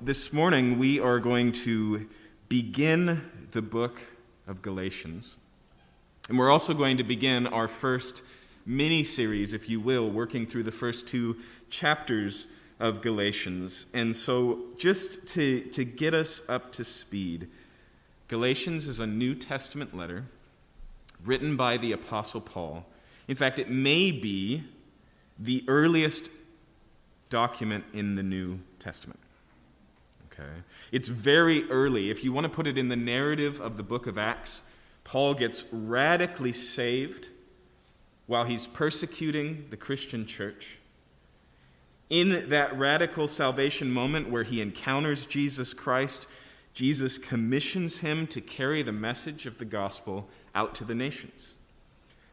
this morning we are going to begin the book of Galatians. And we're also going to begin our first mini series, if you will, working through the first two chapters of Galatians. And so, just to, to get us up to speed, Galatians is a New Testament letter written by the Apostle Paul. In fact, it may be the earliest document in the New Testament. Okay? It's very early. If you want to put it in the narrative of the book of Acts, Paul gets radically saved while he's persecuting the Christian church. In that radical salvation moment where he encounters Jesus Christ, Jesus commissions him to carry the message of the gospel out to the nations.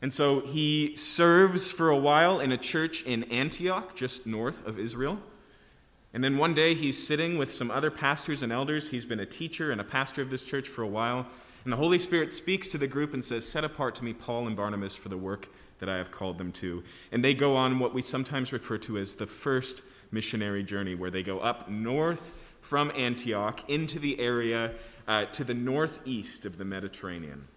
And so he serves for a while in a church in Antioch, just north of Israel. And then one day he's sitting with some other pastors and elders. He's been a teacher and a pastor of this church for a while. And the Holy Spirit speaks to the group and says, Set apart to me Paul and Barnabas for the work that I have called them to. And they go on what we sometimes refer to as the first missionary journey, where they go up north from Antioch into the area uh, to the northeast of the Mediterranean.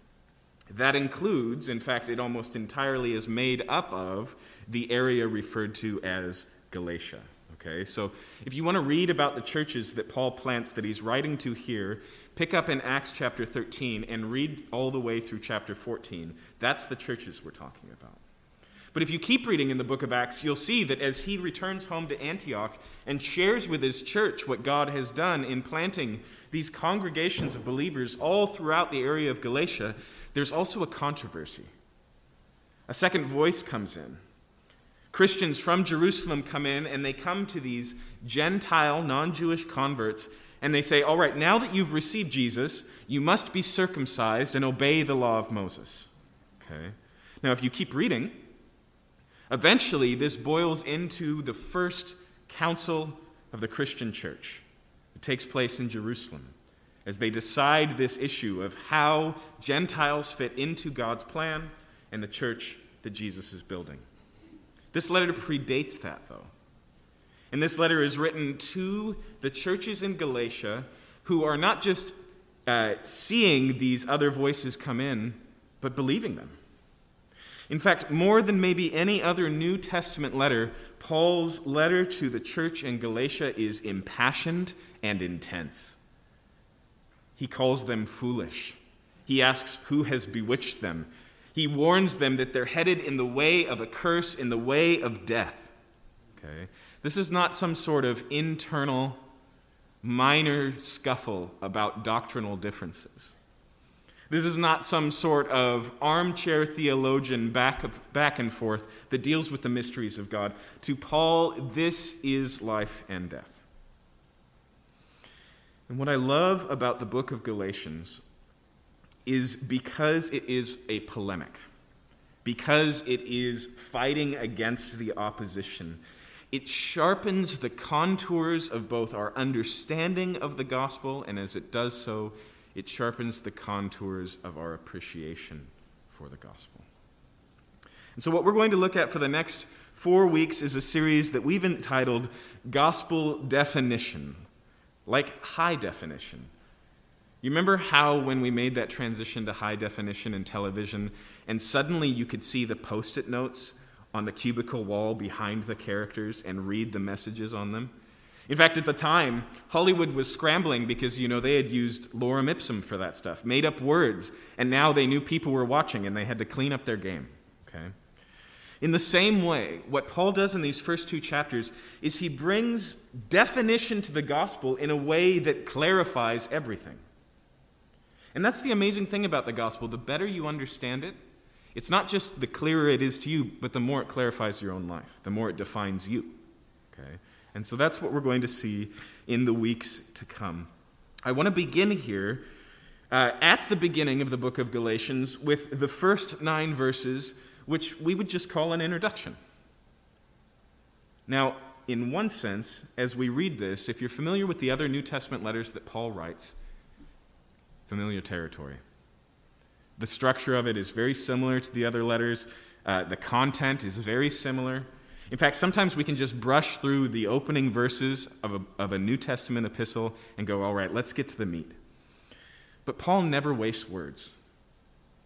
That includes, in fact, it almost entirely is made up of the area referred to as Galatia. Okay, so if you want to read about the churches that Paul plants that he's writing to here, pick up in Acts chapter 13 and read all the way through chapter 14. That's the churches we're talking about. But if you keep reading in the book of Acts, you'll see that as he returns home to Antioch and shares with his church what God has done in planting these congregations of believers all throughout the area of Galatia, there's also a controversy. A second voice comes in. Christians from Jerusalem come in and they come to these Gentile, non Jewish converts and they say, All right, now that you've received Jesus, you must be circumcised and obey the law of Moses. Okay? Now, if you keep reading, eventually this boils into the first council of the Christian church. It takes place in Jerusalem as they decide this issue of how Gentiles fit into God's plan and the church that Jesus is building. This letter predates that, though. And this letter is written to the churches in Galatia who are not just uh, seeing these other voices come in, but believing them. In fact, more than maybe any other New Testament letter, Paul's letter to the church in Galatia is impassioned and intense. He calls them foolish. He asks who has bewitched them. He warns them that they're headed in the way of a curse, in the way of death. Okay? This is not some sort of internal, minor scuffle about doctrinal differences. This is not some sort of armchair theologian back, of, back and forth that deals with the mysteries of God. To Paul, this is life and death. And what I love about the book of Galatians is because it is a polemic, because it is fighting against the opposition. It sharpens the contours of both our understanding of the gospel, and as it does so, it sharpens the contours of our appreciation for the gospel. And so, what we're going to look at for the next four weeks is a series that we've entitled Gospel Definition, like high definition. You remember how when we made that transition to high definition in television, and suddenly you could see the post it notes on the cubicle wall behind the characters and read the messages on them? In fact, at the time, Hollywood was scrambling because, you know, they had used lorem ipsum for that stuff, made up words, and now they knew people were watching and they had to clean up their game. Okay? In the same way, what Paul does in these first two chapters is he brings definition to the gospel in a way that clarifies everything. And that's the amazing thing about the gospel. The better you understand it, it's not just the clearer it is to you, but the more it clarifies your own life, the more it defines you. Okay? And so that's what we're going to see in the weeks to come. I want to begin here uh, at the beginning of the book of Galatians with the first nine verses, which we would just call an introduction. Now, in one sense, as we read this, if you're familiar with the other New Testament letters that Paul writes, familiar territory. The structure of it is very similar to the other letters, uh, the content is very similar. In fact, sometimes we can just brush through the opening verses of a, of a New Testament epistle and go, all right, let's get to the meat. But Paul never wastes words.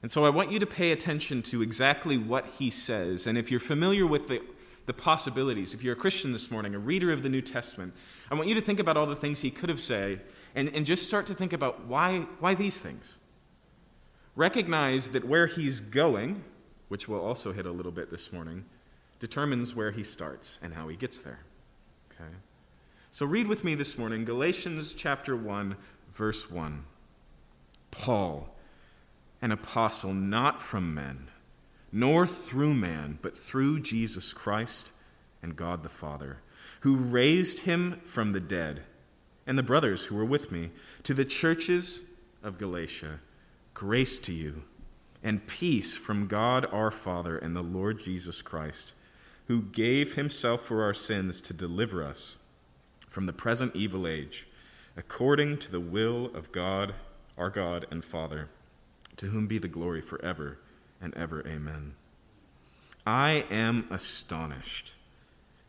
And so I want you to pay attention to exactly what he says. And if you're familiar with the, the possibilities, if you're a Christian this morning, a reader of the New Testament, I want you to think about all the things he could have said and, and just start to think about why, why these things. Recognize that where he's going, which we'll also hit a little bit this morning, determines where he starts and how he gets there. Okay? So read with me this morning Galatians chapter 1 verse 1. Paul, an apostle not from men, nor through man, but through Jesus Christ and God the Father, who raised him from the dead, and the brothers who were with me, to the churches of Galatia, grace to you and peace from God our Father and the Lord Jesus Christ, who gave himself for our sins to deliver us from the present evil age, according to the will of God, our God and Father, to whom be the glory forever and ever. Amen. I am astonished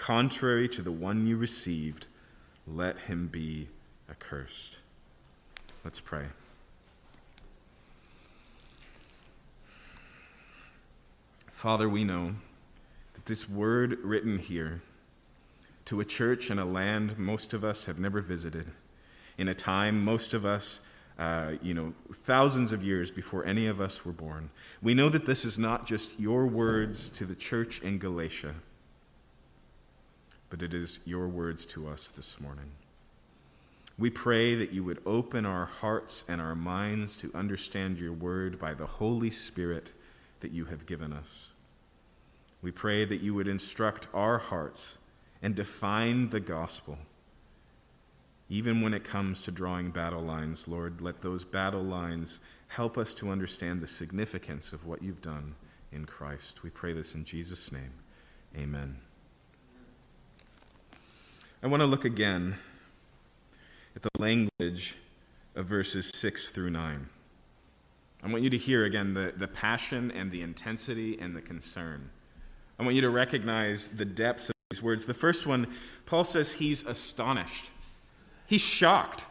contrary to the one you received, let him be accursed. Let's pray. Father, we know that this word written here to a church in a land most of us have never visited, in a time most of us, uh, you know, thousands of years before any of us were born. We know that this is not just your words to the church in Galatia, but it is your words to us this morning. We pray that you would open our hearts and our minds to understand your word by the Holy Spirit that you have given us. We pray that you would instruct our hearts and define the gospel. Even when it comes to drawing battle lines, Lord, let those battle lines help us to understand the significance of what you've done in Christ. We pray this in Jesus' name. Amen. I want to look again at the language of verses 6 through 9. I want you to hear again the, the passion and the intensity and the concern. I want you to recognize the depths of these words. The first one, Paul says he's astonished. He's shocked.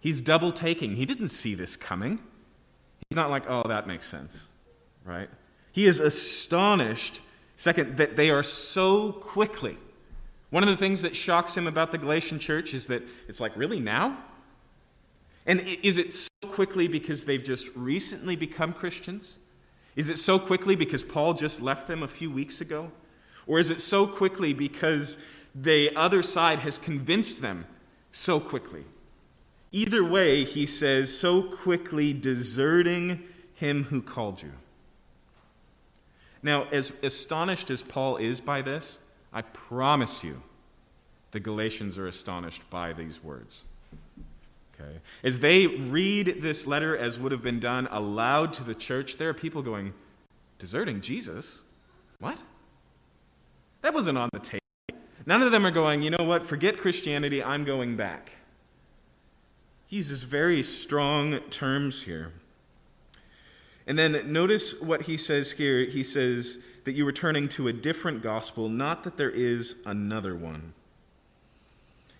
He's double taking. He didn't see this coming. He's not like, oh, that makes sense, right? He is astonished, second, that they are so quickly. One of the things that shocks him about the Galatian church is that it's like, really, now? And is it so quickly because they've just recently become Christians? Is it so quickly because Paul just left them a few weeks ago? Or is it so quickly because the other side has convinced them so quickly? Either way, he says, so quickly deserting him who called you. Now, as astonished as Paul is by this, I promise you the Galatians are astonished by these words. Okay? As they read this letter, as would have been done aloud to the church, there are people going, Deserting Jesus? What? That wasn't on the table. None of them are going, You know what? Forget Christianity. I'm going back. He uses very strong terms here. And then notice what he says here. He says that you are turning to a different gospel, not that there is another one.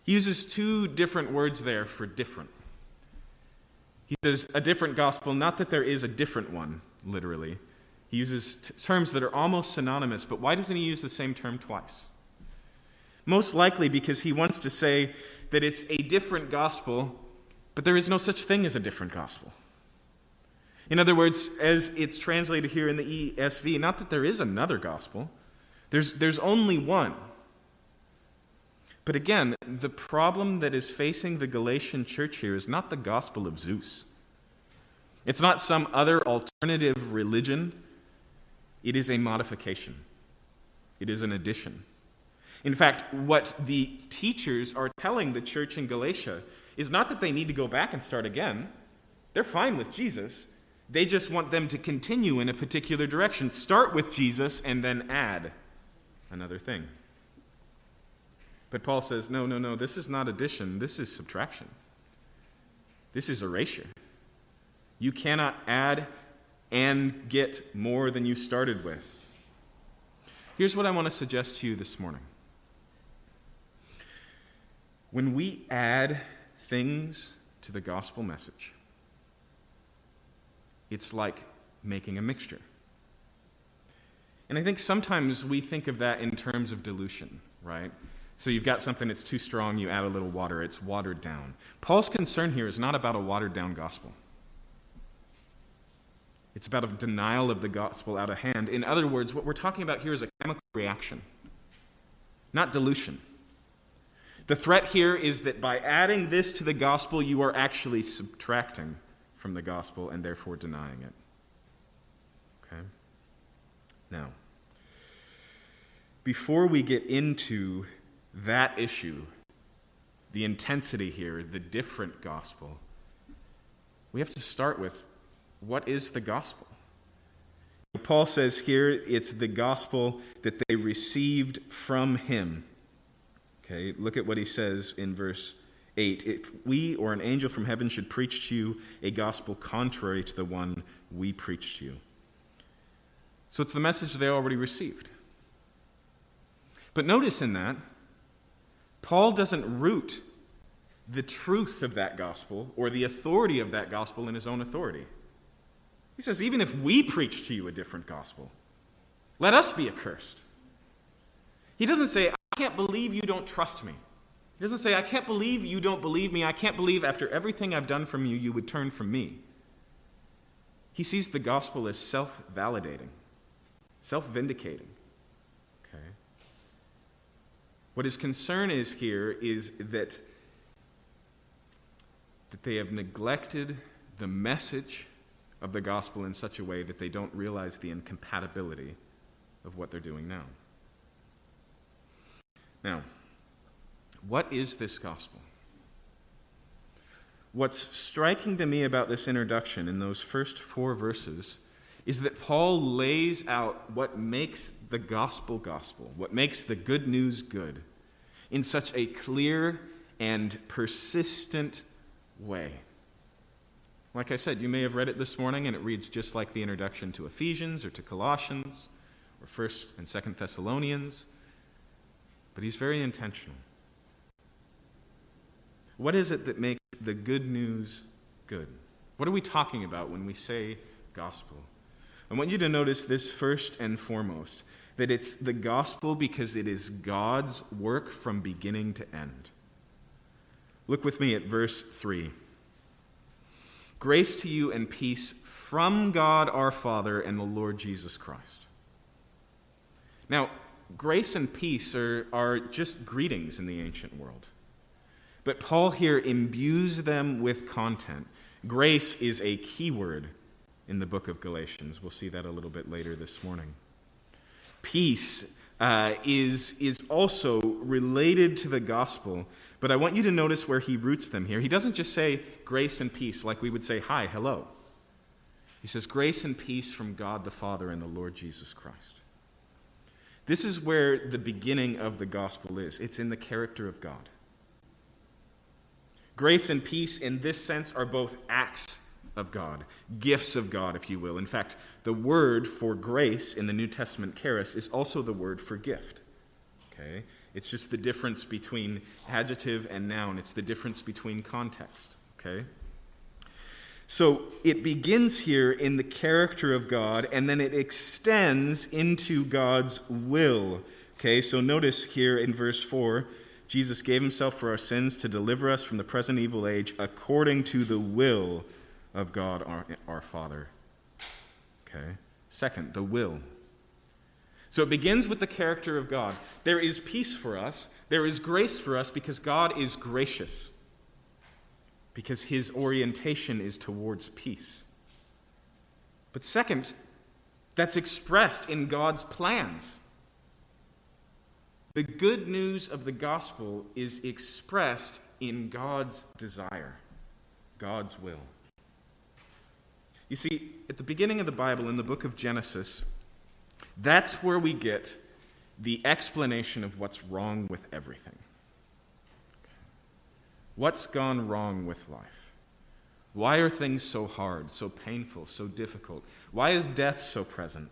He uses two different words there for different. He says a different gospel, not that there is a different one, literally. He uses t- terms that are almost synonymous, but why doesn't he use the same term twice? Most likely because he wants to say that it's a different gospel, but there is no such thing as a different gospel. In other words, as it's translated here in the ESV, not that there is another gospel, there's, there's only one. But again, the problem that is facing the Galatian church here is not the gospel of Zeus. It's not some other alternative religion. It is a modification, it is an addition. In fact, what the teachers are telling the church in Galatia is not that they need to go back and start again. They're fine with Jesus. They just want them to continue in a particular direction. Start with Jesus and then add another thing. But Paul says, no, no, no, this is not addition, this is subtraction. This is erasure. You cannot add and get more than you started with. Here's what I want to suggest to you this morning. When we add things to the gospel message, it's like making a mixture. And I think sometimes we think of that in terms of dilution, right? So you've got something that's too strong, you add a little water, it's watered down. Paul's concern here is not about a watered down gospel. It's about a denial of the gospel out of hand. In other words, what we're talking about here is a chemical reaction, not dilution. The threat here is that by adding this to the gospel, you are actually subtracting from the gospel and therefore denying it. Okay? Now, before we get into that issue, the intensity here, the different gospel, we have to start with what is the gospel? Paul says here it's the gospel that they received from him. Okay, look at what he says in verse 8. If we or an angel from heaven should preach to you a gospel contrary to the one we preach to you. So it's the message they already received. But notice in that, Paul doesn't root the truth of that gospel or the authority of that gospel in his own authority. He says, even if we preach to you a different gospel, let us be accursed. He doesn't say, I can't believe you don't trust me. He doesn't say, I can't believe you don't believe me. I can't believe after everything I've done from you, you would turn from me. He sees the gospel as self validating, self vindicating. Okay? What his concern is here is that, that they have neglected the message of the gospel in such a way that they don't realize the incompatibility of what they're doing now. Now, what is this gospel? What's striking to me about this introduction in those first four verses is that Paul lays out what makes the gospel gospel, what makes the good news good, in such a clear and persistent way. Like I said, you may have read it this morning and it reads just like the introduction to Ephesians or to Colossians or 1st and 2nd Thessalonians, but he's very intentional. What is it that makes the good news good? What are we talking about when we say gospel? I want you to notice this first and foremost that it's the gospel because it is God's work from beginning to end. Look with me at verse 3. Grace to you and peace from God our Father and the Lord Jesus Christ. Now, grace and peace are, are just greetings in the ancient world. But Paul here imbues them with content. Grace is a key word in the book of Galatians. We'll see that a little bit later this morning. Peace uh, is, is also related to the gospel, but I want you to notice where he roots them here. He doesn't just say grace and peace like we would say hi, hello. He says grace and peace from God the Father and the Lord Jesus Christ. This is where the beginning of the gospel is it's in the character of God. Grace and peace, in this sense, are both acts of God, gifts of God, if you will. In fact, the word for grace in the New Testament, charis, is also the word for gift. Okay? It's just the difference between adjective and noun, it's the difference between context. Okay? So it begins here in the character of God, and then it extends into God's will. Okay, so notice here in verse 4 Jesus gave himself for our sins to deliver us from the present evil age according to the will of God our, our Father. Okay? Second, the will. So it begins with the character of God. There is peace for us, there is grace for us because God is gracious, because his orientation is towards peace. But second, that's expressed in God's plans. The good news of the gospel is expressed in God's desire, God's will. You see, at the beginning of the Bible, in the book of Genesis, that's where we get the explanation of what's wrong with everything. What's gone wrong with life? Why are things so hard, so painful, so difficult? Why is death so present?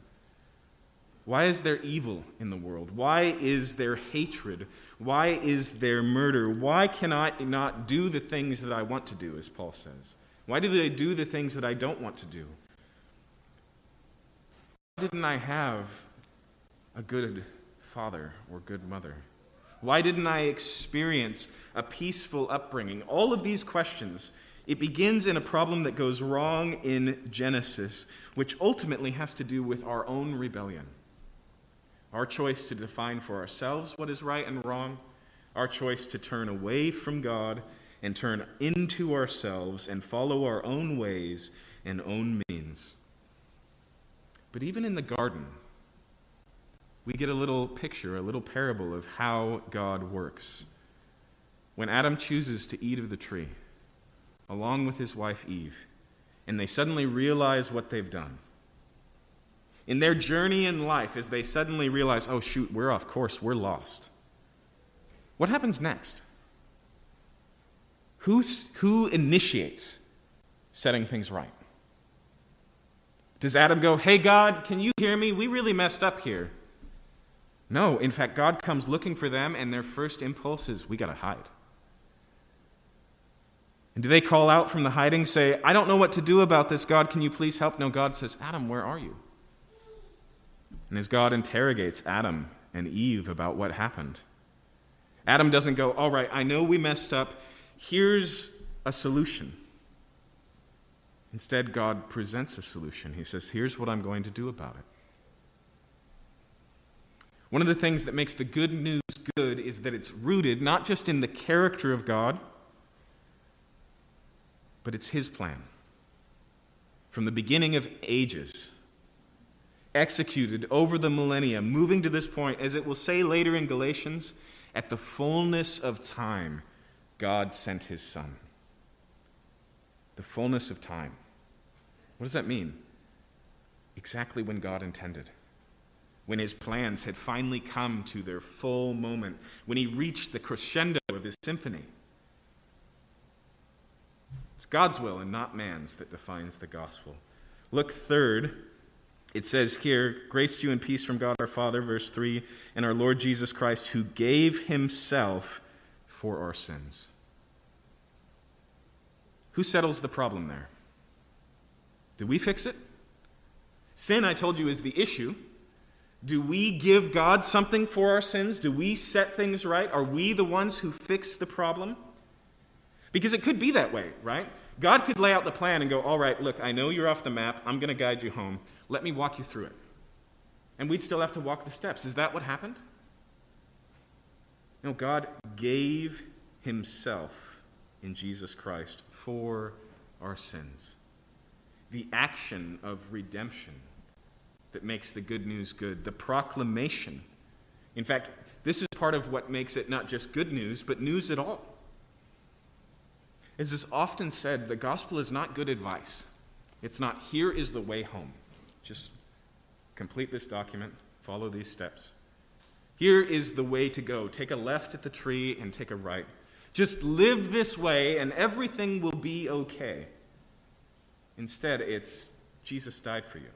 Why is there evil in the world? Why is there hatred? Why is there murder? Why can I not do the things that I want to do, as Paul says? Why do I do the things that I don't want to do? Why didn't I have a good father or good mother? Why didn't I experience a peaceful upbringing? All of these questions, it begins in a problem that goes wrong in Genesis, which ultimately has to do with our own rebellion. Our choice to define for ourselves what is right and wrong, our choice to turn away from God and turn into ourselves and follow our own ways and own means. But even in the garden, we get a little picture, a little parable of how God works. When Adam chooses to eat of the tree, along with his wife Eve, and they suddenly realize what they've done in their journey in life as they suddenly realize, oh, shoot, we're off course, we're lost. What happens next? Who's, who initiates setting things right? Does Adam go, hey, God, can you hear me? We really messed up here. No, in fact, God comes looking for them, and their first impulse is, we got to hide. And do they call out from the hiding, say, I don't know what to do about this, God, can you please help? No, God says, Adam, where are you? And as God interrogates Adam and Eve about what happened, Adam doesn't go, All right, I know we messed up. Here's a solution. Instead, God presents a solution. He says, Here's what I'm going to do about it. One of the things that makes the good news good is that it's rooted not just in the character of God, but it's His plan. From the beginning of ages, executed over the millennia, moving to this point, as it will say later in Galatians, at the fullness of time, God sent his Son. The fullness of time. What does that mean? Exactly when God intended. When his plans had finally come to their full moment, when he reached the crescendo of his symphony. It's God's will and not man's that defines the gospel. Look third it says here, Grace to you and peace from God our Father, verse 3, and our Lord Jesus Christ, who gave himself for our sins. Who settles the problem there? Do we fix it? Sin, I told you, is the issue. Do we give God something for our sins? Do we set things right? Are we the ones who fix the problem? Because it could be that way, right? God could lay out the plan and go, All right, look, I know you're off the map. I'm going to guide you home. Let me walk you through it. And we'd still have to walk the steps. Is that what happened? No, God gave Himself in Jesus Christ for our sins. The action of redemption that makes the good news good, the proclamation. In fact, this is part of what makes it not just good news, but news at all. As is often said, the gospel is not good advice. It's not, here is the way home. Just complete this document, follow these steps. Here is the way to go. Take a left at the tree and take a right. Just live this way and everything will be okay. Instead, it's Jesus died for you.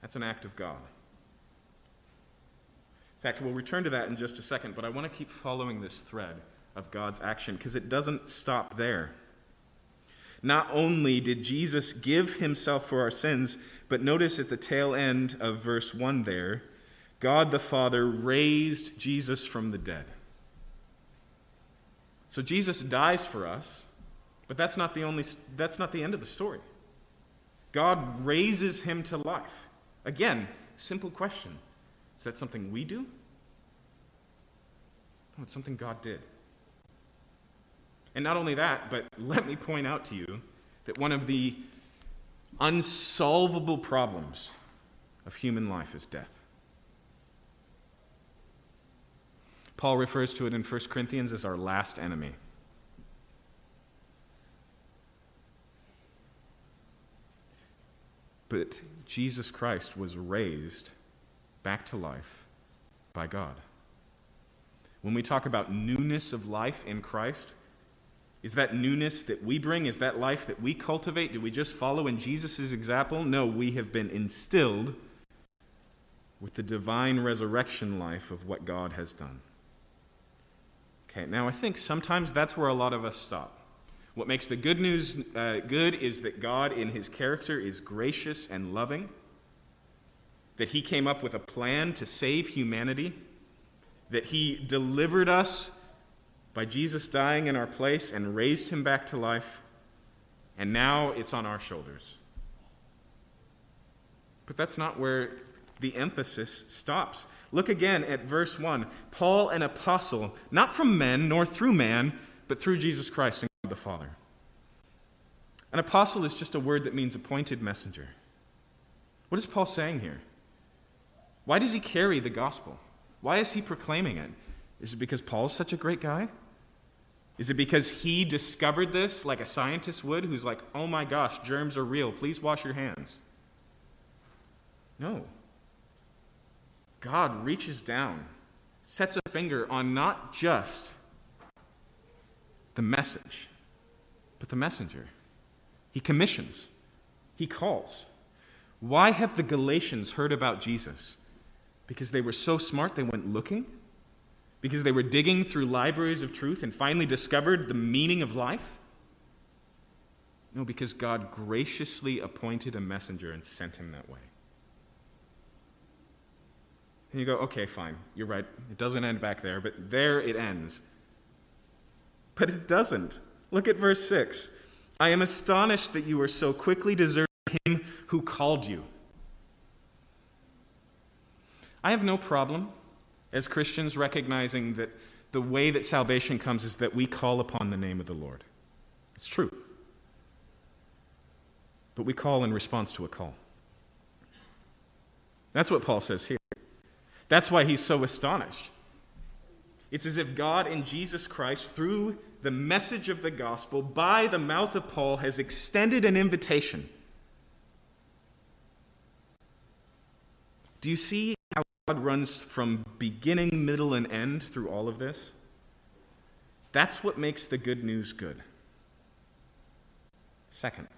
That's an act of God. In fact, we'll return to that in just a second, but I want to keep following this thread of God's action because it doesn't stop there. Not only did Jesus give himself for our sins, but notice at the tail end of verse 1 there, God the Father raised Jesus from the dead. So Jesus dies for us, but that's not the only that's not the end of the story. God raises him to life. Again, simple question. Is that something we do? No, it's something God did. And not only that, but let me point out to you that one of the unsolvable problems of human life is death. Paul refers to it in 1 Corinthians as our last enemy. But Jesus Christ was raised back to life by God. When we talk about newness of life in Christ, is that newness that we bring? Is that life that we cultivate? Do we just follow in Jesus' example? No, we have been instilled with the divine resurrection life of what God has done. Okay, now I think sometimes that's where a lot of us stop. What makes the good news uh, good is that God, in his character, is gracious and loving, that he came up with a plan to save humanity, that he delivered us by Jesus dying in our place and raised him back to life, and now it's on our shoulders. But that's not where the emphasis stops. Look again at verse 1. Paul, an apostle, not from men nor through man, but through Jesus Christ and God the Father. An apostle is just a word that means appointed messenger. What is Paul saying here? Why does he carry the gospel? Why is he proclaiming it? Is it because Paul is such a great guy? Is it because he discovered this like a scientist would, who's like, oh my gosh, germs are real, please wash your hands? No. God reaches down, sets a finger on not just the message, but the messenger. He commissions, he calls. Why have the Galatians heard about Jesus? Because they were so smart they went looking? Because they were digging through libraries of truth and finally discovered the meaning of life? No, because God graciously appointed a messenger and sent him that way. And you go, okay, fine, you're right. It doesn't end back there, but there it ends. But it doesn't. Look at verse 6. I am astonished that you are so quickly deserting him who called you. I have no problem as Christians recognizing that the way that salvation comes is that we call upon the name of the Lord. It's true. But we call in response to a call. That's what Paul says here. That's why he's so astonished. It's as if God in Jesus Christ, through the message of the gospel, by the mouth of Paul, has extended an invitation. Do you see God runs from beginning, middle, and end through all of this? That's what makes the good news good. Second,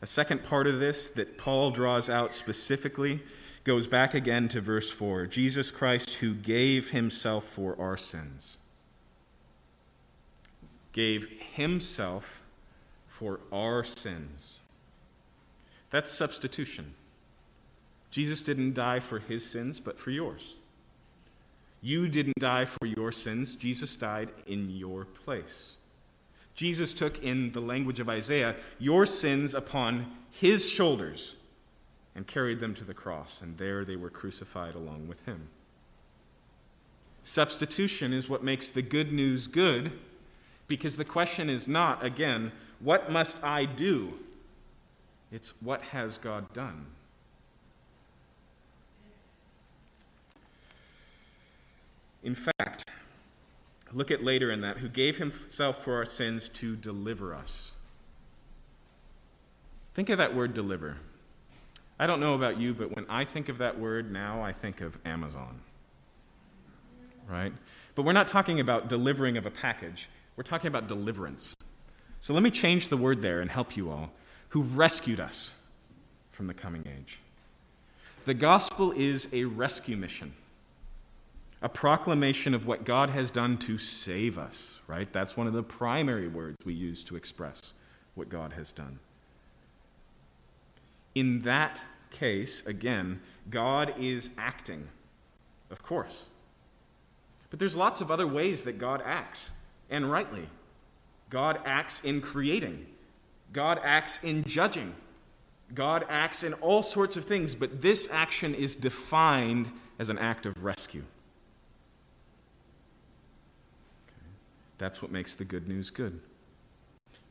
a second part of this that Paul draws out specifically goes back again to verse 4 Jesus Christ, who gave himself for our sins. Gave himself for our sins. That's substitution. Jesus didn't die for his sins, but for yours. You didn't die for your sins, Jesus died in your place. Jesus took, in the language of Isaiah, your sins upon his shoulders and carried them to the cross, and there they were crucified along with him. Substitution is what makes the good news good, because the question is not, again, what must I do? It's what has God done? In fact, look at later in that, who gave himself for our sins to deliver us. Think of that word deliver. I don't know about you, but when I think of that word now, I think of Amazon. Right? But we're not talking about delivering of a package, we're talking about deliverance. So let me change the word there and help you all. Who rescued us from the coming age. The gospel is a rescue mission, a proclamation of what God has done to save us, right? That's one of the primary words we use to express what God has done. In that case, again, God is acting, of course. But there's lots of other ways that God acts, and rightly. God acts in creating, God acts in judging, God acts in all sorts of things, but this action is defined as an act of rescue. That's what makes the good news good.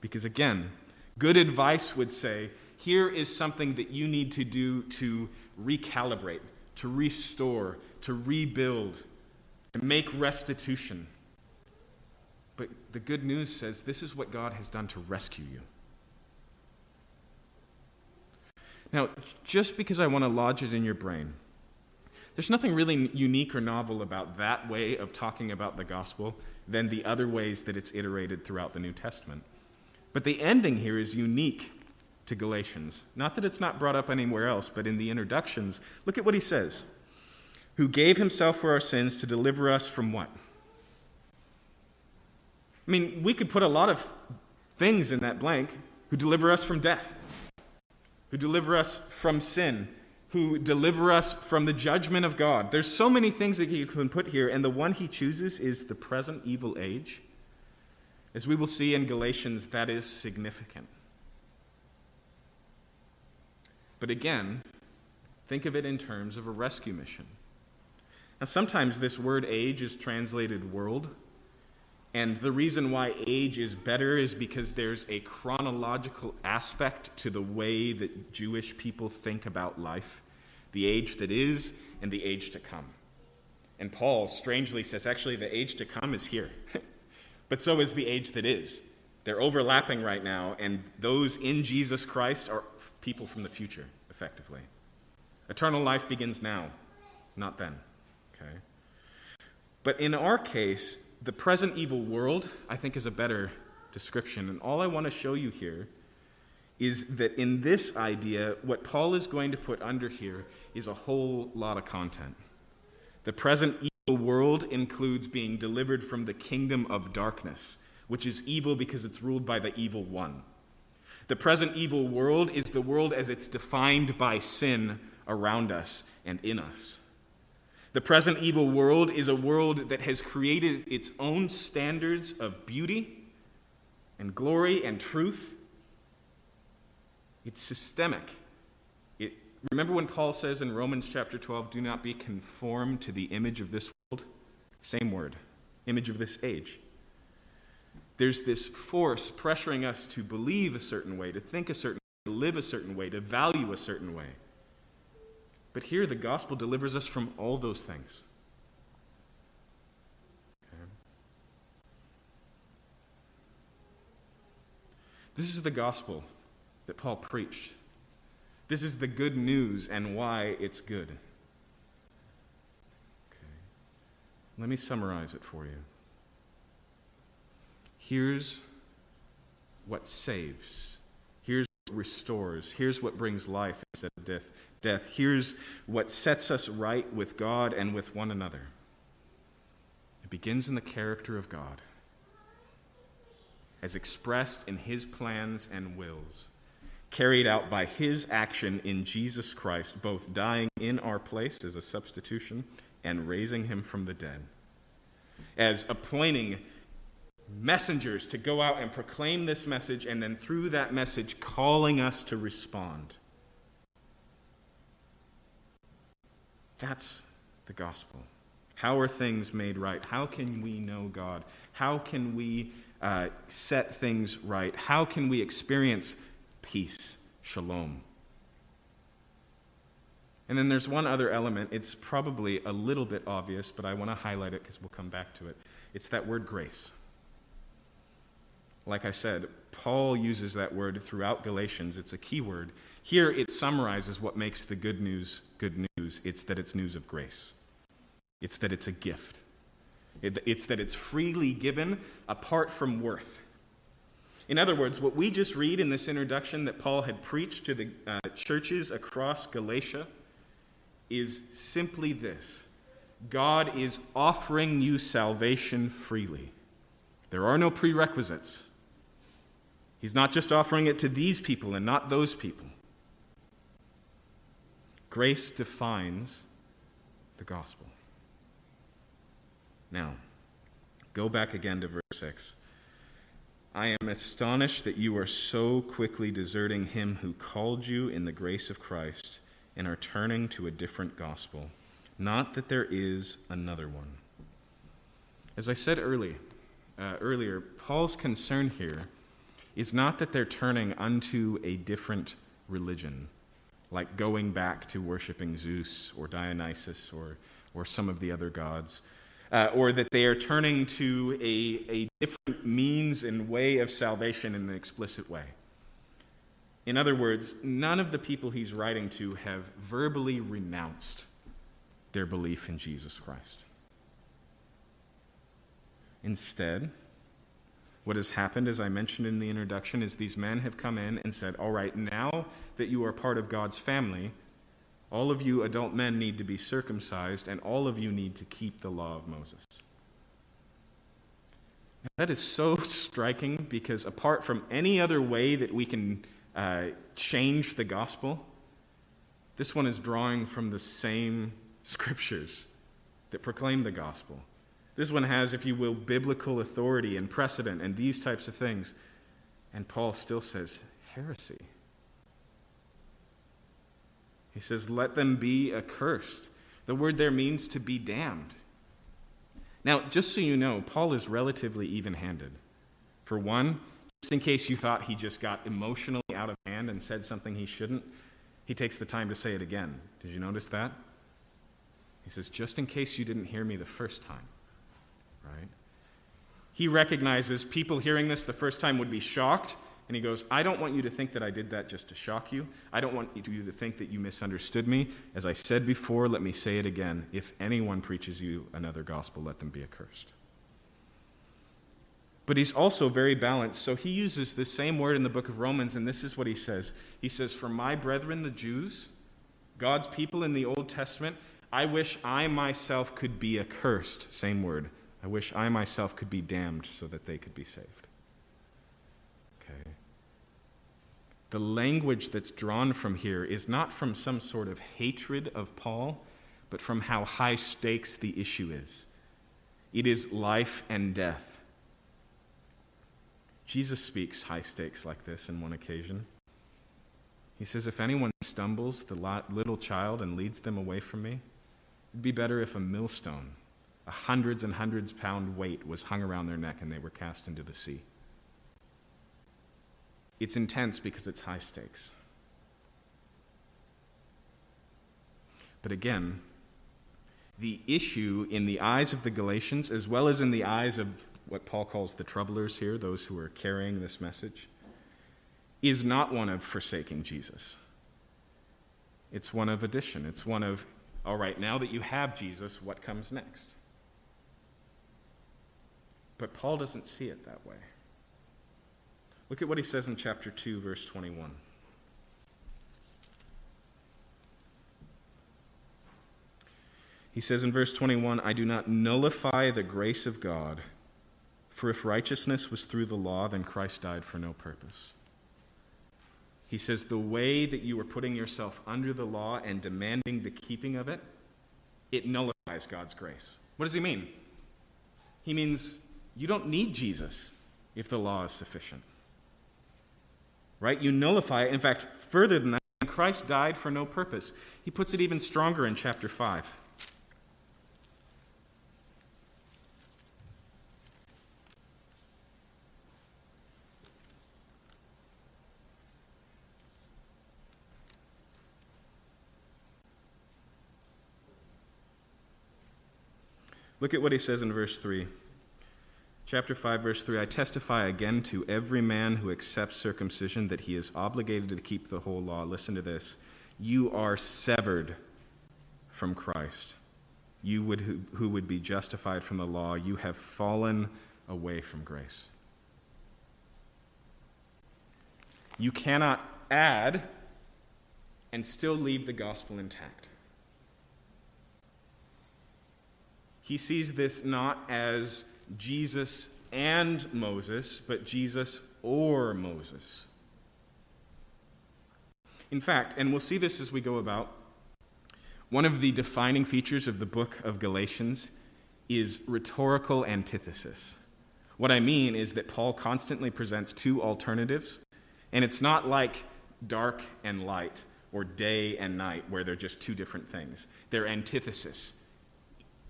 Because again, good advice would say here is something that you need to do to recalibrate, to restore, to rebuild, to make restitution. But the good news says this is what God has done to rescue you. Now, just because I want to lodge it in your brain, there's nothing really unique or novel about that way of talking about the gospel than the other ways that it's iterated throughout the New Testament. But the ending here is unique to Galatians. Not that it's not brought up anywhere else, but in the introductions, look at what he says Who gave himself for our sins to deliver us from what? I mean, we could put a lot of things in that blank who deliver us from death, who deliver us from sin, who deliver us from the judgment of God. There's so many things that you can put here, and the one he chooses is the present evil age. As we will see in Galatians, that is significant. But again, think of it in terms of a rescue mission. Now, sometimes this word age is translated world. And the reason why age is better is because there's a chronological aspect to the way that Jewish people think about life the age that is and the age to come. And Paul strangely says, actually, the age to come is here, but so is the age that is. They're overlapping right now, and those in Jesus Christ are people from the future, effectively. Eternal life begins now, not then. Okay? But in our case, the present evil world, I think, is a better description. And all I want to show you here is that in this idea, what Paul is going to put under here is a whole lot of content. The present evil world includes being delivered from the kingdom of darkness, which is evil because it's ruled by the evil one. The present evil world is the world as it's defined by sin around us and in us. The present evil world is a world that has created its own standards of beauty and glory and truth. It's systemic. It, remember when Paul says in Romans chapter 12, do not be conformed to the image of this world? Same word, image of this age. There's this force pressuring us to believe a certain way, to think a certain way, to live a certain way, to value a certain way. But here, the gospel delivers us from all those things. This is the gospel that Paul preached. This is the good news and why it's good. Okay. Let me summarize it for you. Here's what saves. Here's what restores. Here's what brings life instead of death. Death. Here's what sets us right with God and with one another. It begins in the character of God, as expressed in His plans and wills, carried out by His action in Jesus Christ, both dying in our place as a substitution and raising Him from the dead, as appointing messengers to go out and proclaim this message, and then through that message, calling us to respond. That's the gospel. How are things made right? How can we know God? How can we uh, set things right? How can we experience peace, shalom? And then there's one other element. It's probably a little bit obvious, but I want to highlight it because we'll come back to it. It's that word grace. Like I said, Paul uses that word throughout Galatians. It's a key word. Here it summarizes what makes the good news good news. It's that it's news of grace, it's that it's a gift, it's that it's freely given apart from worth. In other words, what we just read in this introduction that Paul had preached to the uh, churches across Galatia is simply this God is offering you salvation freely. There are no prerequisites. He's not just offering it to these people and not those people. Grace defines the gospel. Now, go back again to verse 6. I am astonished that you are so quickly deserting him who called you in the grace of Christ and are turning to a different gospel. Not that there is another one. As I said early, uh, earlier, Paul's concern here is not that they're turning unto a different religion, like going back to worshiping Zeus or Dionysus or, or some of the other gods. Uh, or that they are turning to a, a different means and way of salvation in an explicit way. In other words, none of the people he's writing to have verbally renounced their belief in Jesus Christ. Instead, what has happened, as I mentioned in the introduction, is these men have come in and said, All right, now that you are part of God's family, all of you adult men need to be circumcised, and all of you need to keep the law of Moses. Now, that is so striking because, apart from any other way that we can uh, change the gospel, this one is drawing from the same scriptures that proclaim the gospel. This one has, if you will, biblical authority and precedent and these types of things. And Paul still says heresy. He says, Let them be accursed. The word there means to be damned. Now, just so you know, Paul is relatively even handed. For one, just in case you thought he just got emotionally out of hand and said something he shouldn't, he takes the time to say it again. Did you notice that? He says, Just in case you didn't hear me the first time right? He recognizes people hearing this the first time would be shocked, and he goes, I don't want you to think that I did that just to shock you. I don't want you to think that you misunderstood me. As I said before, let me say it again. If anyone preaches you another gospel, let them be accursed. But he's also very balanced. So he uses the same word in the book of Romans, and this is what he says. He says, For my brethren, the Jews, God's people in the Old Testament, I wish I myself could be accursed. Same word. I wish I myself could be damned so that they could be saved. The language that's drawn from here is not from some sort of hatred of Paul, but from how high stakes the issue is. It is life and death. Jesus speaks high stakes like this in one occasion. He says, If anyone stumbles the little child and leads them away from me, it'd be better if a millstone a hundreds and hundreds pound weight was hung around their neck and they were cast into the sea. It's intense because it's high stakes. But again, the issue in the eyes of the Galatians, as well as in the eyes of what Paul calls the troublers here, those who are carrying this message, is not one of forsaking Jesus. It's one of addition. It's one of, all right, now that you have Jesus, what comes next? But Paul doesn't see it that way. Look at what he says in chapter 2, verse 21. He says in verse 21 I do not nullify the grace of God, for if righteousness was through the law, then Christ died for no purpose. He says the way that you are putting yourself under the law and demanding the keeping of it, it nullifies God's grace. What does he mean? He means you don't need Jesus if the law is sufficient. Right? You nullify it. In fact, further than that, Christ died for no purpose. He puts it even stronger in chapter 5. Look at what he says in verse 3. Chapter 5, verse 3 I testify again to every man who accepts circumcision that he is obligated to keep the whole law. Listen to this. You are severed from Christ. You would, who, who would be justified from the law, you have fallen away from grace. You cannot add and still leave the gospel intact. He sees this not as Jesus and Moses, but Jesus or Moses. In fact, and we'll see this as we go about, one of the defining features of the book of Galatians is rhetorical antithesis. What I mean is that Paul constantly presents two alternatives, and it's not like dark and light or day and night where they're just two different things. They're antithesis.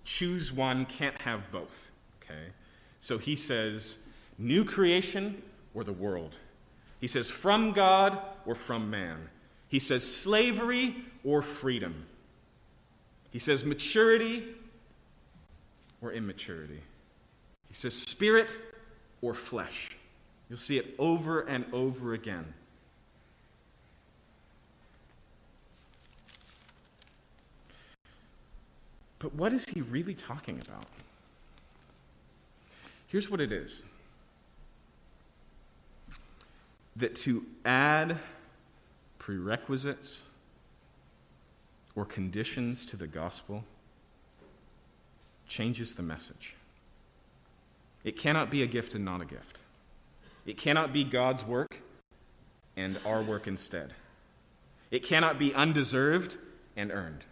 Choose one, can't have both. Okay? So he says, new creation or the world. He says, from God or from man. He says, slavery or freedom. He says, maturity or immaturity. He says spirit or flesh. You'll see it over and over again. But what is he really talking about? Here's what it is that to add prerequisites or conditions to the gospel changes the message. It cannot be a gift and not a gift. It cannot be God's work and our work instead. It cannot be undeserved and earned.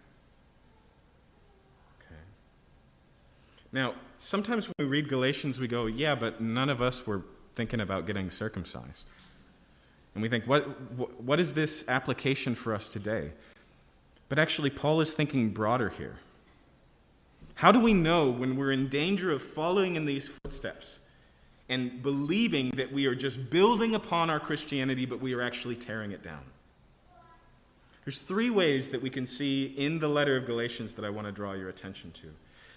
Now, sometimes when we read Galatians, we go, yeah, but none of us were thinking about getting circumcised. And we think, what, what is this application for us today? But actually, Paul is thinking broader here. How do we know when we're in danger of following in these footsteps and believing that we are just building upon our Christianity, but we are actually tearing it down? There's three ways that we can see in the letter of Galatians that I want to draw your attention to.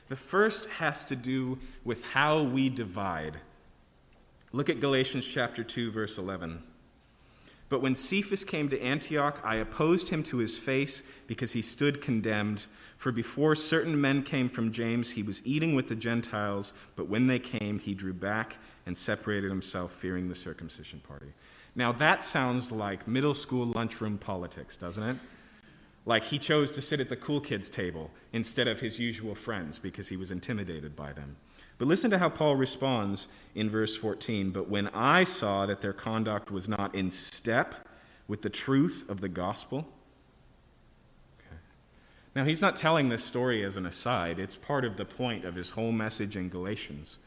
The first has to do with how we divide. Look at Galatians chapter 2 verse 11. But when Cephas came to Antioch, I opposed him to his face because he stood condemned. For before certain men came from James, he was eating with the Gentiles, but when they came, he drew back and separated himself, fearing the circumcision party. Now, that sounds like middle school lunchroom politics, doesn't it? Like he chose to sit at the cool kids' table instead of his usual friends because he was intimidated by them. But listen to how Paul responds in verse 14. But when I saw that their conduct was not in step with the truth of the gospel. Okay. Now, he's not telling this story as an aside, it's part of the point of his whole message in Galatians.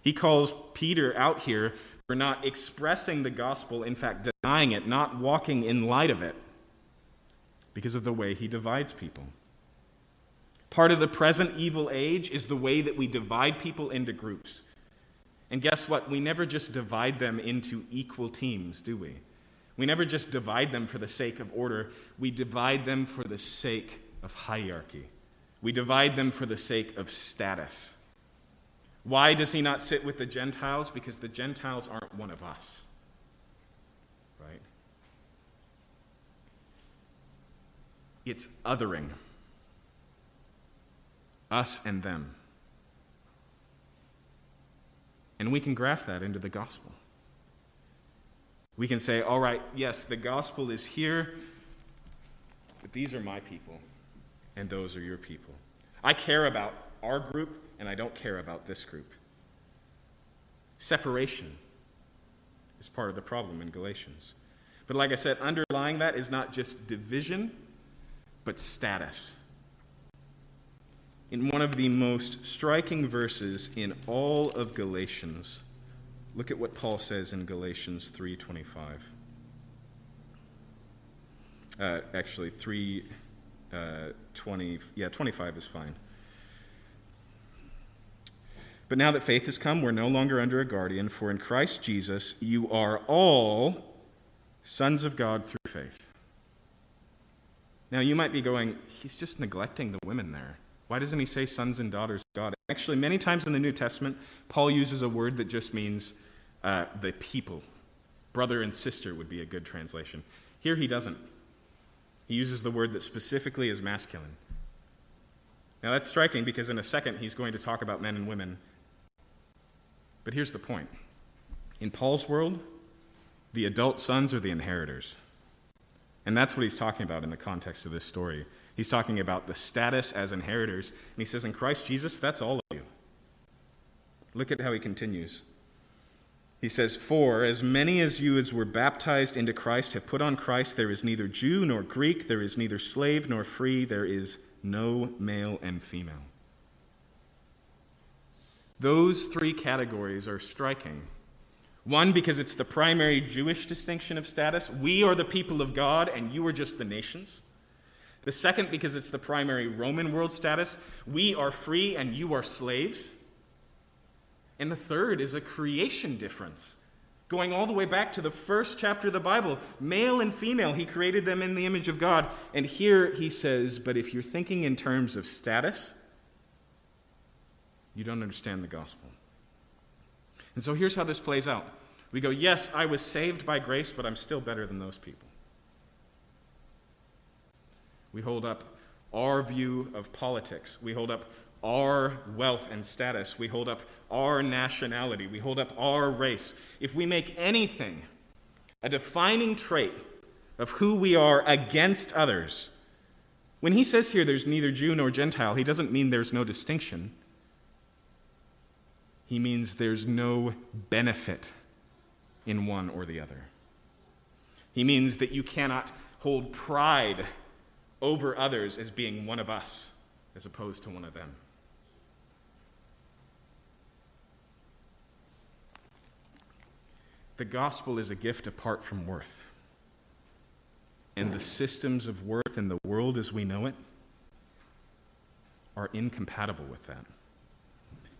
He calls Peter out here for not expressing the gospel, in fact, denying it, not walking in light of it, because of the way he divides people. Part of the present evil age is the way that we divide people into groups. And guess what? We never just divide them into equal teams, do we? We never just divide them for the sake of order. We divide them for the sake of hierarchy. We divide them for the sake of status. Why does he not sit with the Gentiles? Because the Gentiles aren't one of us. Right? It's othering us and them. And we can graft that into the gospel. We can say, all right, yes, the gospel is here, but these are my people, and those are your people. I care about our group, and I don't care about this group. Separation is part of the problem in Galatians. But like I said, underlying that is not just division, but status in one of the most striking verses in all of Galatians. Look at what Paul says in Galatians 3:25. Uh, actually, 3 uh, 20, yeah, 25 is fine. But now that faith has come, we're no longer under a guardian, for in Christ Jesus you are all sons of God through faith. Now you might be going, he's just neglecting the women there. Why doesn't he say sons and daughters of God? Actually, many times in the New Testament, Paul uses a word that just means uh, the people. Brother and sister would be a good translation. Here he doesn't. He uses the word that specifically is masculine. Now that's striking because in a second he's going to talk about men and women. But here's the point in Paul's world, the adult sons are the inheritors. And that's what he's talking about in the context of this story. He's talking about the status as inheritors. And he says, In Christ Jesus, that's all of you. Look at how he continues. He says, For as many as you as were baptized into Christ have put on Christ, there is neither Jew nor Greek, there is neither slave nor free, there is no male and female. Those three categories are striking. One, because it's the primary Jewish distinction of status. We are the people of God, and you are just the nations. The second, because it's the primary Roman world status, we are free and you are slaves. And the third is a creation difference. Going all the way back to the first chapter of the Bible, male and female, he created them in the image of God. And here he says, but if you're thinking in terms of status, You don't understand the gospel. And so here's how this plays out. We go, Yes, I was saved by grace, but I'm still better than those people. We hold up our view of politics. We hold up our wealth and status. We hold up our nationality. We hold up our race. If we make anything a defining trait of who we are against others, when he says here there's neither Jew nor Gentile, he doesn't mean there's no distinction. He means there's no benefit in one or the other. He means that you cannot hold pride over others as being one of us as opposed to one of them. The gospel is a gift apart from worth. And the systems of worth in the world as we know it are incompatible with that.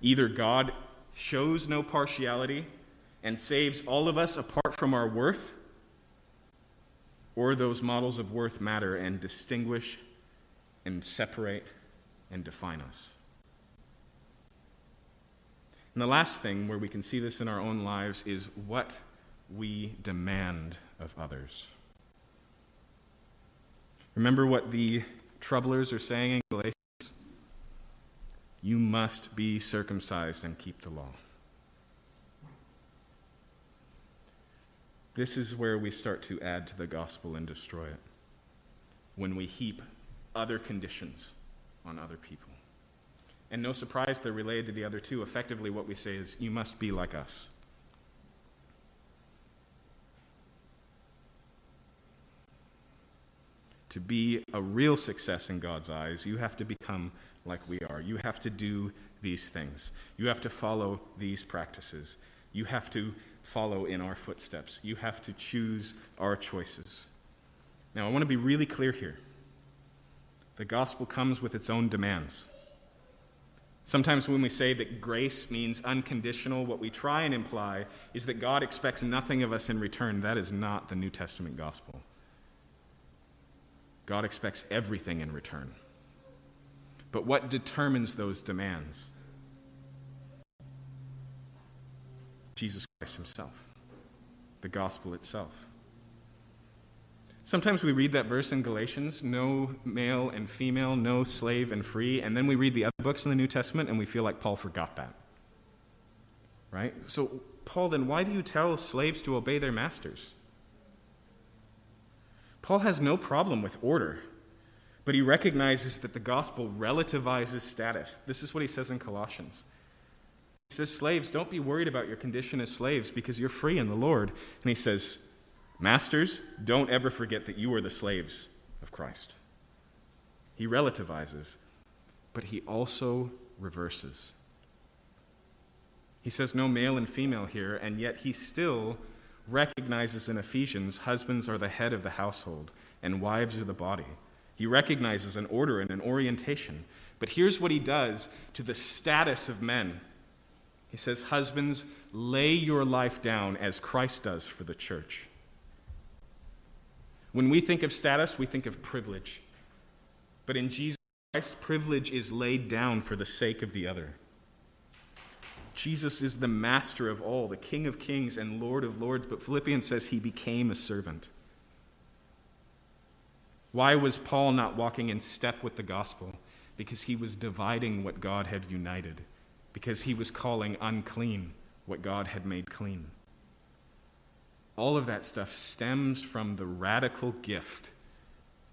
Either God shows no partiality and saves all of us apart from our worth, or those models of worth matter and distinguish and separate and define us. And the last thing where we can see this in our own lives is what we demand of others. Remember what the troublers are saying in Galatians? You must be circumcised and keep the law. This is where we start to add to the gospel and destroy it. When we heap other conditions on other people. And no surprise, they're related to the other two. Effectively, what we say is, You must be like us. To be a real success in God's eyes, you have to become like we are. You have to do these things. You have to follow these practices. You have to follow in our footsteps. You have to choose our choices. Now, I want to be really clear here. The gospel comes with its own demands. Sometimes when we say that grace means unconditional, what we try and imply is that God expects nothing of us in return. That is not the New Testament gospel. God expects everything in return. But what determines those demands? Jesus Christ Himself, the gospel itself. Sometimes we read that verse in Galatians no male and female, no slave and free, and then we read the other books in the New Testament and we feel like Paul forgot that. Right? So, Paul, then why do you tell slaves to obey their masters? Paul has no problem with order, but he recognizes that the gospel relativizes status. This is what he says in Colossians. He says, Slaves, don't be worried about your condition as slaves because you're free in the Lord. And he says, Masters, don't ever forget that you are the slaves of Christ. He relativizes, but he also reverses. He says no male and female here, and yet he still recognizes in Ephesians husbands are the head of the household and wives are the body. He recognizes an order and an orientation. But here's what he does to the status of men. He says, Husbands, lay your life down as Christ does for the church. When we think of status, we think of privilege. But in Jesus Christ, privilege is laid down for the sake of the other. Jesus is the master of all, the King of kings and Lord of lords, but Philippians says he became a servant. Why was Paul not walking in step with the gospel? Because he was dividing what God had united, because he was calling unclean what God had made clean. All of that stuff stems from the radical gift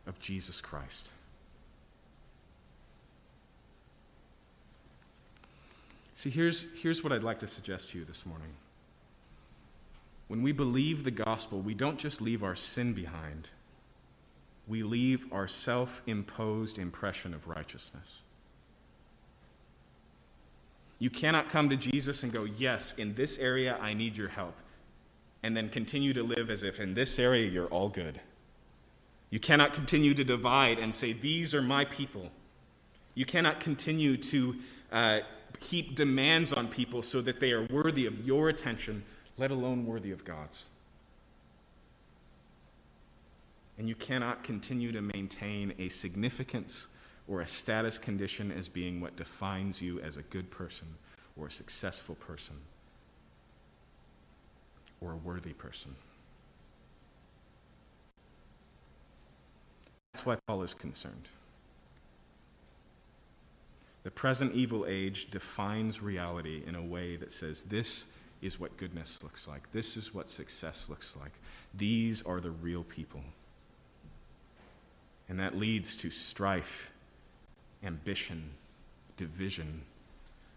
of Jesus Christ. See, here's, here's what I'd like to suggest to you this morning. When we believe the gospel, we don't just leave our sin behind, we leave our self imposed impression of righteousness. You cannot come to Jesus and go, Yes, in this area I need your help and then continue to live as if in this area you're all good. You cannot continue to divide and say, These are my people. You cannot continue to uh, heap demands on people so that they are worthy of your attention, let alone worthy of God's. And you cannot continue to maintain a significance or a status condition as being what defines you as a good person or a successful person or a worthy person. That's why Paul is concerned. The present evil age defines reality in a way that says this is what goodness looks like, this is what success looks like. These are the real people. And that leads to strife, ambition, division.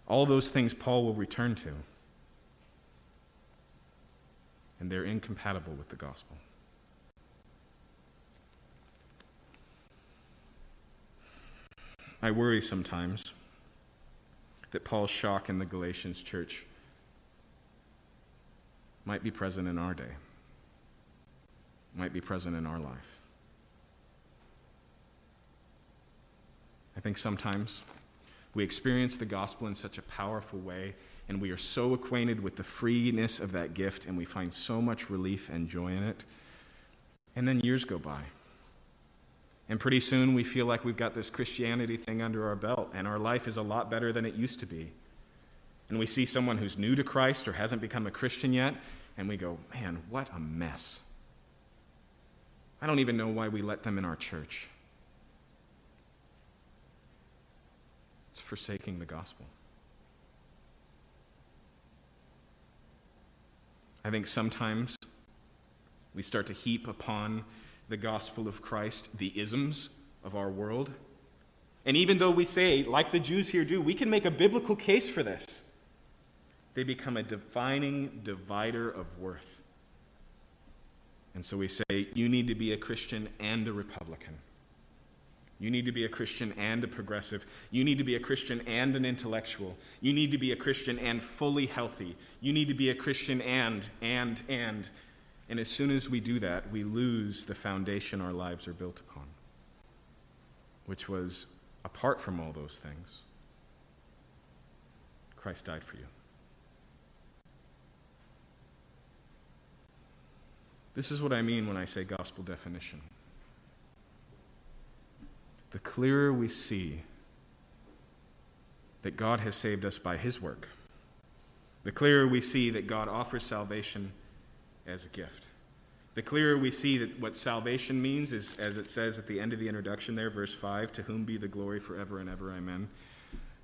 All those things Paul will return to. And they're incompatible with the gospel. I worry sometimes that Paul's shock in the Galatians church might be present in our day, might be present in our life. I think sometimes we experience the gospel in such a powerful way, and we are so acquainted with the freeness of that gift, and we find so much relief and joy in it. And then years go by. And pretty soon we feel like we've got this Christianity thing under our belt, and our life is a lot better than it used to be. And we see someone who's new to Christ or hasn't become a Christian yet, and we go, man, what a mess. I don't even know why we let them in our church. It's forsaking the gospel. I think sometimes we start to heap upon the gospel of Christ, the isms of our world. And even though we say, like the Jews here do, we can make a biblical case for this, they become a defining divider of worth. And so we say, you need to be a Christian and a Republican. You need to be a Christian and a progressive. You need to be a Christian and an intellectual. You need to be a Christian and fully healthy. You need to be a Christian and, and, and. And as soon as we do that, we lose the foundation our lives are built upon, which was apart from all those things. Christ died for you. This is what I mean when I say gospel definition. The clearer we see that God has saved us by His work, the clearer we see that God offers salvation as a gift. The clearer we see that what salvation means is, as it says at the end of the introduction there, verse 5, to whom be the glory forever and ever, amen.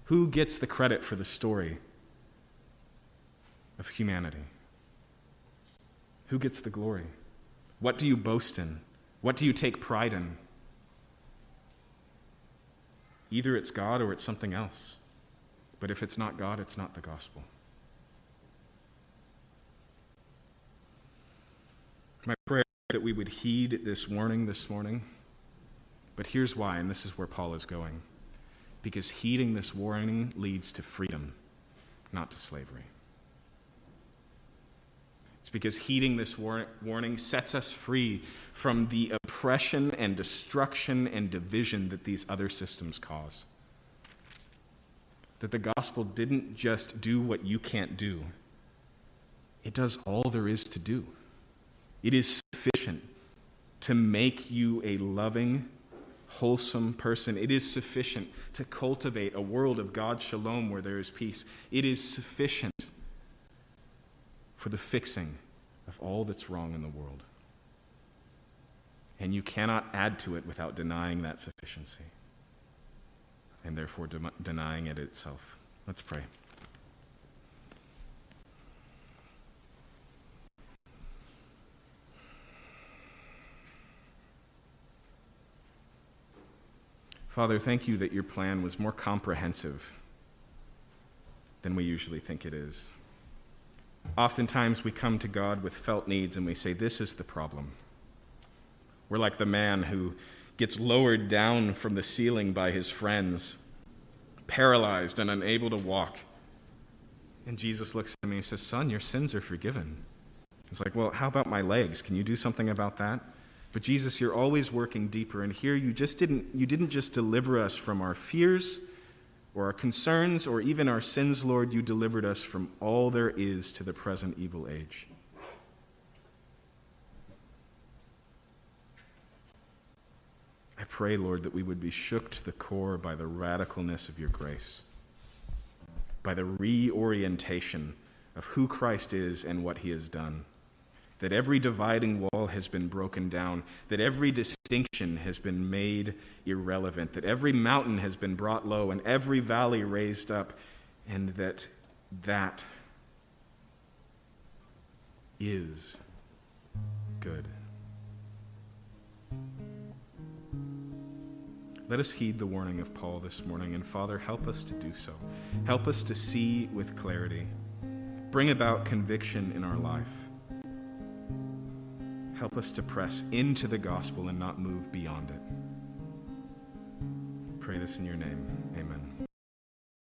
Who gets the credit for the story of humanity? Who gets the glory? What do you boast in? What do you take pride in? Either it's God or it's something else. But if it's not God, it's not the gospel. My prayer is that we would heed this warning this morning. But here's why, and this is where Paul is going. Because heeding this warning leads to freedom, not to slavery. It's because heeding this war- warning sets us free from the oppression and destruction and division that these other systems cause. That the gospel didn't just do what you can't do, it does all there is to do. It is sufficient to make you a loving, wholesome person. It is sufficient to cultivate a world of God's shalom where there is peace. It is sufficient for the fixing of all that's wrong in the world. And you cannot add to it without denying that sufficiency and therefore de- denying it itself. Let's pray. Father, thank you that your plan was more comprehensive than we usually think it is. Oftentimes, we come to God with felt needs and we say, This is the problem. We're like the man who gets lowered down from the ceiling by his friends, paralyzed and unable to walk. And Jesus looks at me and says, Son, your sins are forgiven. It's like, Well, how about my legs? Can you do something about that? But Jesus, you're always working deeper. And here you just didn't, you didn't just deliver us from our fears or our concerns or even our sins, Lord. You delivered us from all there is to the present evil age. I pray, Lord, that we would be shook to the core by the radicalness of your grace, by the reorientation of who Christ is and what he has done. That every dividing wall has been broken down, that every distinction has been made irrelevant, that every mountain has been brought low and every valley raised up, and that that is good. Let us heed the warning of Paul this morning, and Father, help us to do so. Help us to see with clarity. Bring about conviction in our life. Help us to press into the gospel and not move beyond it. Pray this in your name. Amen.